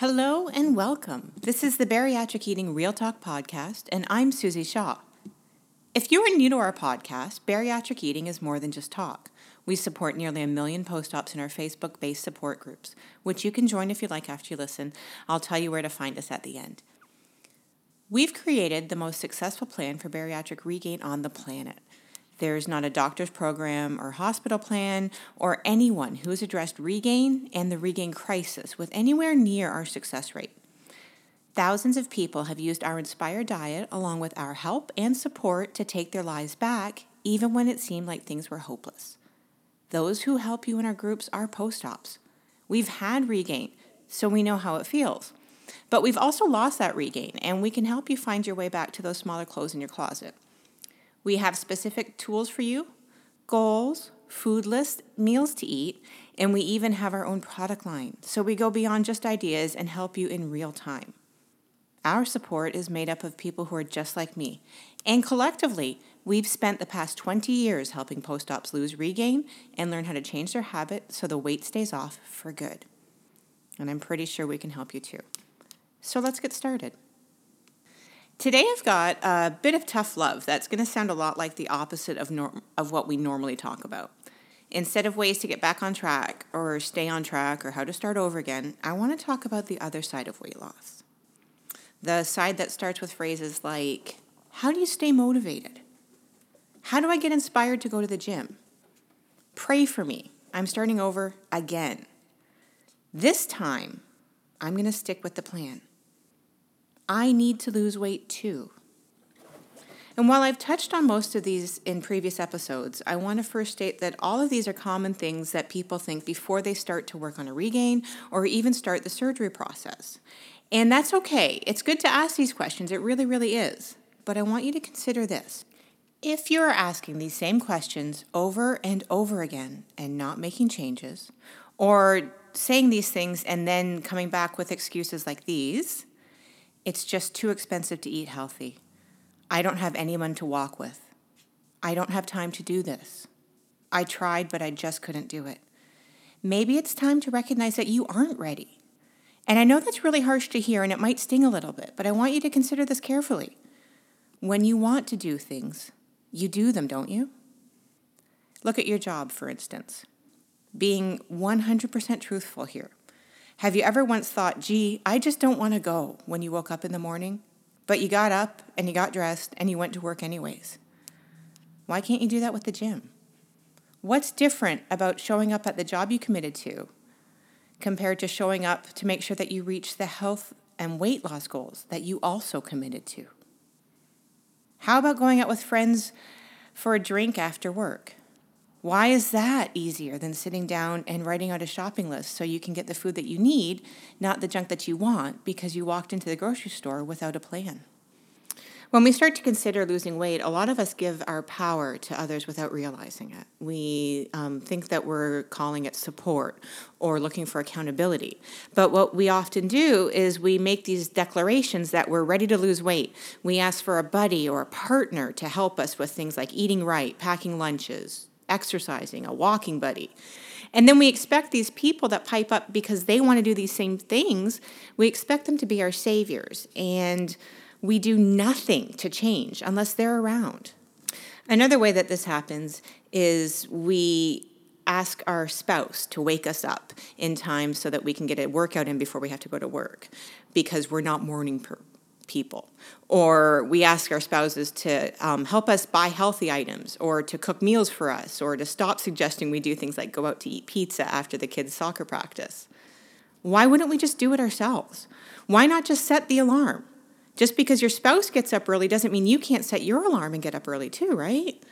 Hello and welcome. This is the Bariatric Eating Real Talk podcast, and I'm Susie Shaw. If you are new to our podcast, bariatric eating is more than just talk. We support nearly a million post ops in our Facebook based support groups, which you can join if you like after you listen. I'll tell you where to find us at the end. We've created the most successful plan for bariatric regain on the planet. There's not a doctor's program or hospital plan or anyone who has addressed regain and the regain crisis with anywhere near our success rate. Thousands of people have used our Inspire diet along with our help and support to take their lives back, even when it seemed like things were hopeless. Those who help you in our groups are post ops. We've had regain, so we know how it feels. But we've also lost that regain, and we can help you find your way back to those smaller clothes in your closet. We have specific tools for you, goals, food lists, meals to eat, and we even have our own product line. So we go beyond just ideas and help you in real time. Our support is made up of people who are just like me. And collectively, we've spent the past 20 years helping post ops lose regain and learn how to change their habit so the weight stays off for good. And I'm pretty sure we can help you too. So let's get started. Today I've got a bit of tough love that's going to sound a lot like the opposite of norm- of what we normally talk about. Instead of ways to get back on track or stay on track or how to start over again, I want to talk about the other side of weight loss. The side that starts with phrases like, How do you stay motivated? How do I get inspired to go to the gym? Pray for me. I'm starting over again. This time, I'm going to stick with the plan. I need to lose weight too. And while I've touched on most of these in previous episodes, I want to first state that all of these are common things that people think before they start to work on a regain or even start the surgery process. And that's okay. It's good to ask these questions, it really, really is. But I want you to consider this. If you are asking these same questions over and over again and not making changes, or saying these things and then coming back with excuses like these, it's just too expensive to eat healthy. I don't have anyone to walk with. I don't have time to do this. I tried, but I just couldn't do it. Maybe it's time to recognize that you aren't ready. And I know that's really harsh to hear and it might sting a little bit, but I want you to consider this carefully. When you want to do things, you do them, don't you? Look at your job, for instance. Being 100% truthful here. Have you ever once thought, gee, I just don't want to go when you woke up in the morning, but you got up and you got dressed and you went to work anyways? Why can't you do that with the gym? What's different about showing up at the job you committed to compared to showing up to make sure that you reach the health and weight loss goals that you also committed to? How about going out with friends for a drink after work? Why is that easier than sitting down and writing out a shopping list so you can get the food that you need, not the junk that you want, because you walked into the grocery store without a plan? When we start to consider losing weight, a lot of us give our power to others without realizing it. We um, think that we're calling it support or looking for accountability. But what we often do is we make these declarations that we're ready to lose weight. We ask for a buddy or a partner to help us with things like eating right, packing lunches, exercising, a walking buddy. And then we expect these people that pipe up because they want to do these same things, we expect them to be our saviors. And we do nothing to change unless they're around. Another way that this happens is we ask our spouse to wake us up in time so that we can get a workout in before we have to go to work because we're not morning per- people. Or we ask our spouses to um, help us buy healthy items or to cook meals for us or to stop suggesting we do things like go out to eat pizza after the kids' soccer practice. Why wouldn't we just do it ourselves? Why not just set the alarm? Just because your spouse gets up early doesn't mean you can't set your alarm and get up early too, right?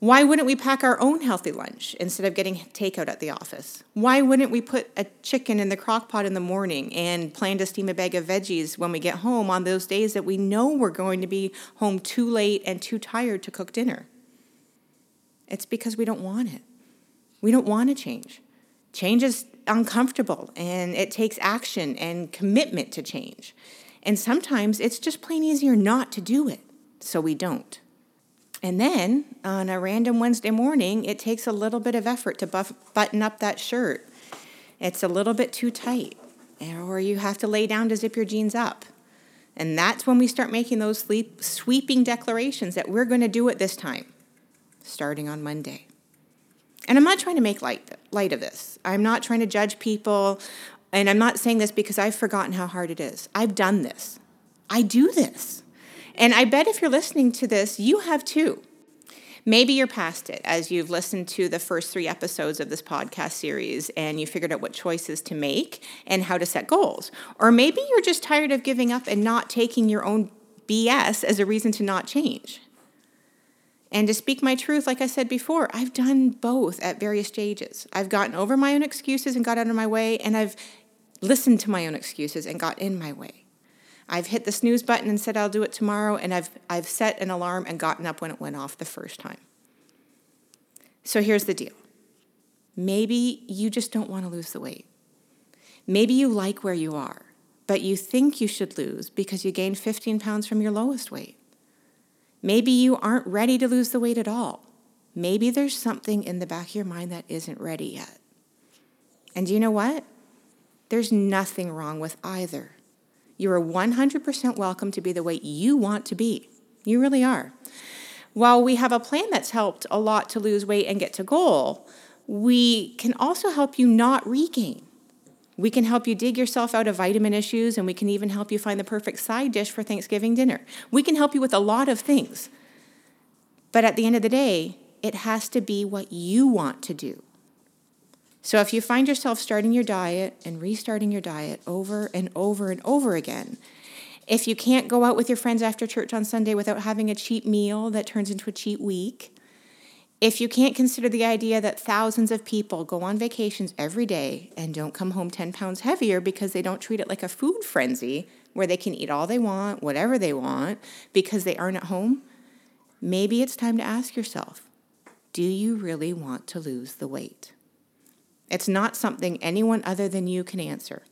Why wouldn't we pack our own healthy lunch instead of getting takeout at the office? Why wouldn't we put a chicken in the crock pot in the morning and plan to steam a bag of veggies when we get home on those days that we know we're going to be home too late and too tired to cook dinner? It's because we don't want it. We don't want to change. Change is uncomfortable and it takes action and commitment to change. And sometimes it's just plain easier not to do it, so we don't. And then on a random Wednesday morning, it takes a little bit of effort to buff, button up that shirt. It's a little bit too tight. or you have to lay down to zip your jeans up. And that's when we start making those sleep, sweeping declarations that we're going to do it this time, starting on Monday. And I'm not trying to make light, light of this. I'm not trying to judge people. And I'm not saying this because I've forgotten how hard it is. I've done this. I do this. And I bet if you're listening to this, you have too. Maybe you're past it as you've listened to the first three episodes of this podcast series and you figured out what choices to make and how to set goals. Or maybe you're just tired of giving up and not taking your own BS as a reason to not change. And to speak my truth, like I said before, I've done both at various stages. I've gotten over my own excuses and got out of my way, and I've listened to my own excuses and got in my way. I've hit the snooze button and said I'll do it tomorrow, and I've, I've set an alarm and gotten up when it went off the first time. So here's the deal maybe you just don't want to lose the weight. Maybe you like where you are, but you think you should lose because you gained 15 pounds from your lowest weight. Maybe you aren't ready to lose the weight at all. Maybe there's something in the back of your mind that isn't ready yet. And you know what? There's nothing wrong with either. You are 100% welcome to be the way you want to be. You really are. While we have a plan that's helped a lot to lose weight and get to goal, we can also help you not regain. We can help you dig yourself out of vitamin issues, and we can even help you find the perfect side dish for Thanksgiving dinner. We can help you with a lot of things. But at the end of the day, it has to be what you want to do. So if you find yourself starting your diet and restarting your diet over and over and over again, if you can't go out with your friends after church on Sunday without having a cheap meal that turns into a cheat week, if you can't consider the idea that thousands of people go on vacations every day and don't come home 10 pounds heavier because they don't treat it like a food frenzy where they can eat all they want, whatever they want, because they aren't at home, maybe it's time to ask yourself do you really want to lose the weight? It's not something anyone other than you can answer.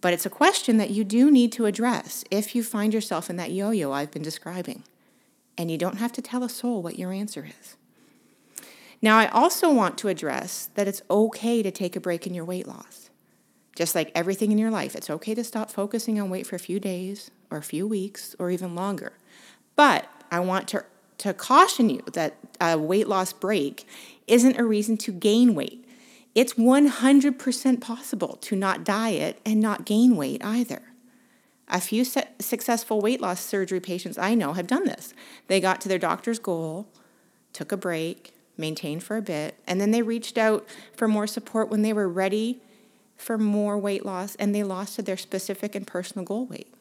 But it's a question that you do need to address if you find yourself in that yo yo I've been describing. And you don't have to tell a soul what your answer is. Now, I also want to address that it's okay to take a break in your weight loss. Just like everything in your life, it's okay to stop focusing on weight for a few days or a few weeks or even longer. But I want to, to caution you that a weight loss break isn't a reason to gain weight. It's 100% possible to not diet and not gain weight either. A few successful weight loss surgery patients I know have done this. They got to their doctor's goal, took a break, maintained for a bit, and then they reached out for more support when they were ready for more weight loss and they lost to their specific and personal goal weight.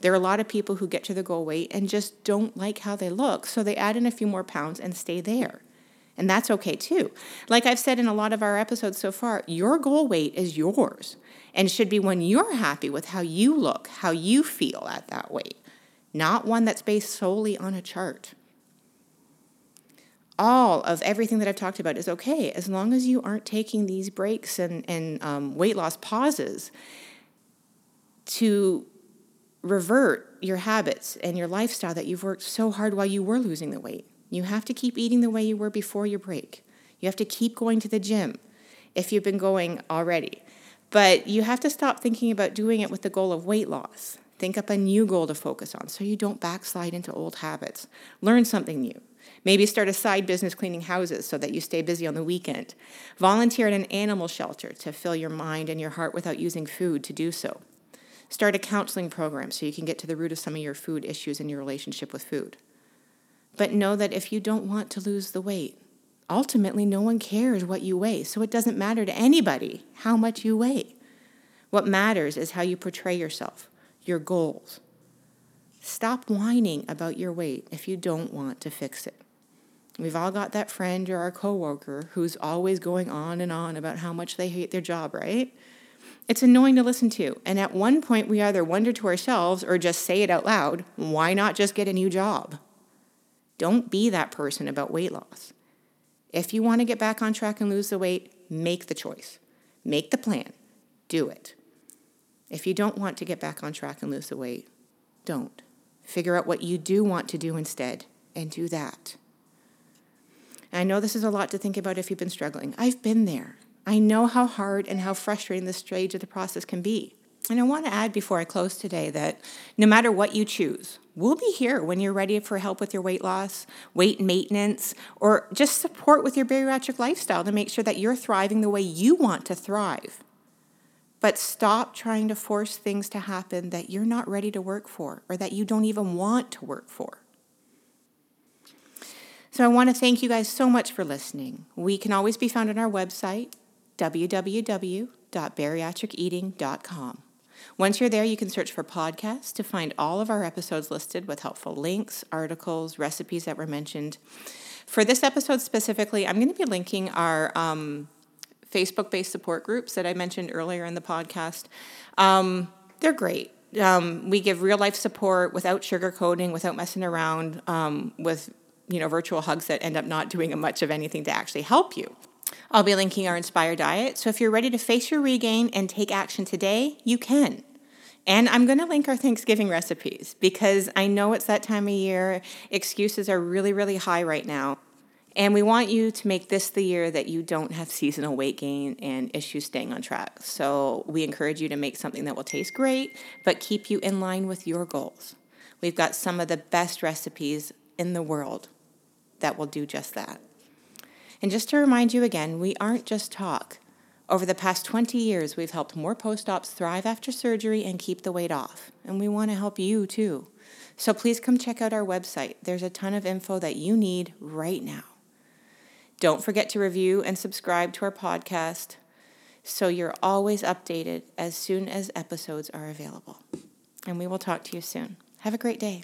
There are a lot of people who get to the goal weight and just don't like how they look, so they add in a few more pounds and stay there. And that's okay too. Like I've said in a lot of our episodes so far, your goal weight is yours and should be one you're happy with how you look, how you feel at that weight, not one that's based solely on a chart. All of everything that I've talked about is okay as long as you aren't taking these breaks and, and um, weight loss pauses to revert your habits and your lifestyle that you've worked so hard while you were losing the weight. You have to keep eating the way you were before your break. You have to keep going to the gym if you've been going already. But you have to stop thinking about doing it with the goal of weight loss. Think up a new goal to focus on so you don't backslide into old habits. Learn something new. Maybe start a side business cleaning houses so that you stay busy on the weekend. Volunteer at an animal shelter to fill your mind and your heart without using food to do so. Start a counseling program so you can get to the root of some of your food issues in your relationship with food. But know that if you don't want to lose the weight, ultimately no one cares what you weigh, so it doesn't matter to anybody how much you weigh. What matters is how you portray yourself, your goals. Stop whining about your weight if you don't want to fix it. We've all got that friend or our coworker who's always going on and on about how much they hate their job, right? It's annoying to listen to. And at one point, we either wonder to ourselves or just say it out loud why not just get a new job? Don't be that person about weight loss. If you want to get back on track and lose the weight, make the choice, make the plan, do it. If you don't want to get back on track and lose the weight, don't. Figure out what you do want to do instead and do that. I know this is a lot to think about if you've been struggling. I've been there. I know how hard and how frustrating this stage of the process can be. And I want to add before I close today that no matter what you choose, we'll be here when you're ready for help with your weight loss, weight maintenance, or just support with your bariatric lifestyle to make sure that you're thriving the way you want to thrive. But stop trying to force things to happen that you're not ready to work for or that you don't even want to work for. So I want to thank you guys so much for listening. We can always be found on our website, www.bariatriceating.com. Once you're there, you can search for podcasts to find all of our episodes listed with helpful links, articles, recipes that were mentioned. For this episode specifically, I'm going to be linking our um, Facebook based support groups that I mentioned earlier in the podcast. Um, they're great. Um, we give real life support without sugarcoating, without messing around um, with you know virtual hugs that end up not doing much of anything to actually help you. I'll be linking our Inspire Diet. So if you're ready to face your regain and take action today, you can. And I'm going to link our Thanksgiving recipes because I know it's that time of year. Excuses are really, really high right now. And we want you to make this the year that you don't have seasonal weight gain and issues staying on track. So we encourage you to make something that will taste great, but keep you in line with your goals. We've got some of the best recipes in the world that will do just that. And just to remind you again, we aren't just talk. Over the past 20 years, we've helped more post ops thrive after surgery and keep the weight off. And we want to help you too. So please come check out our website. There's a ton of info that you need right now. Don't forget to review and subscribe to our podcast so you're always updated as soon as episodes are available. And we will talk to you soon. Have a great day.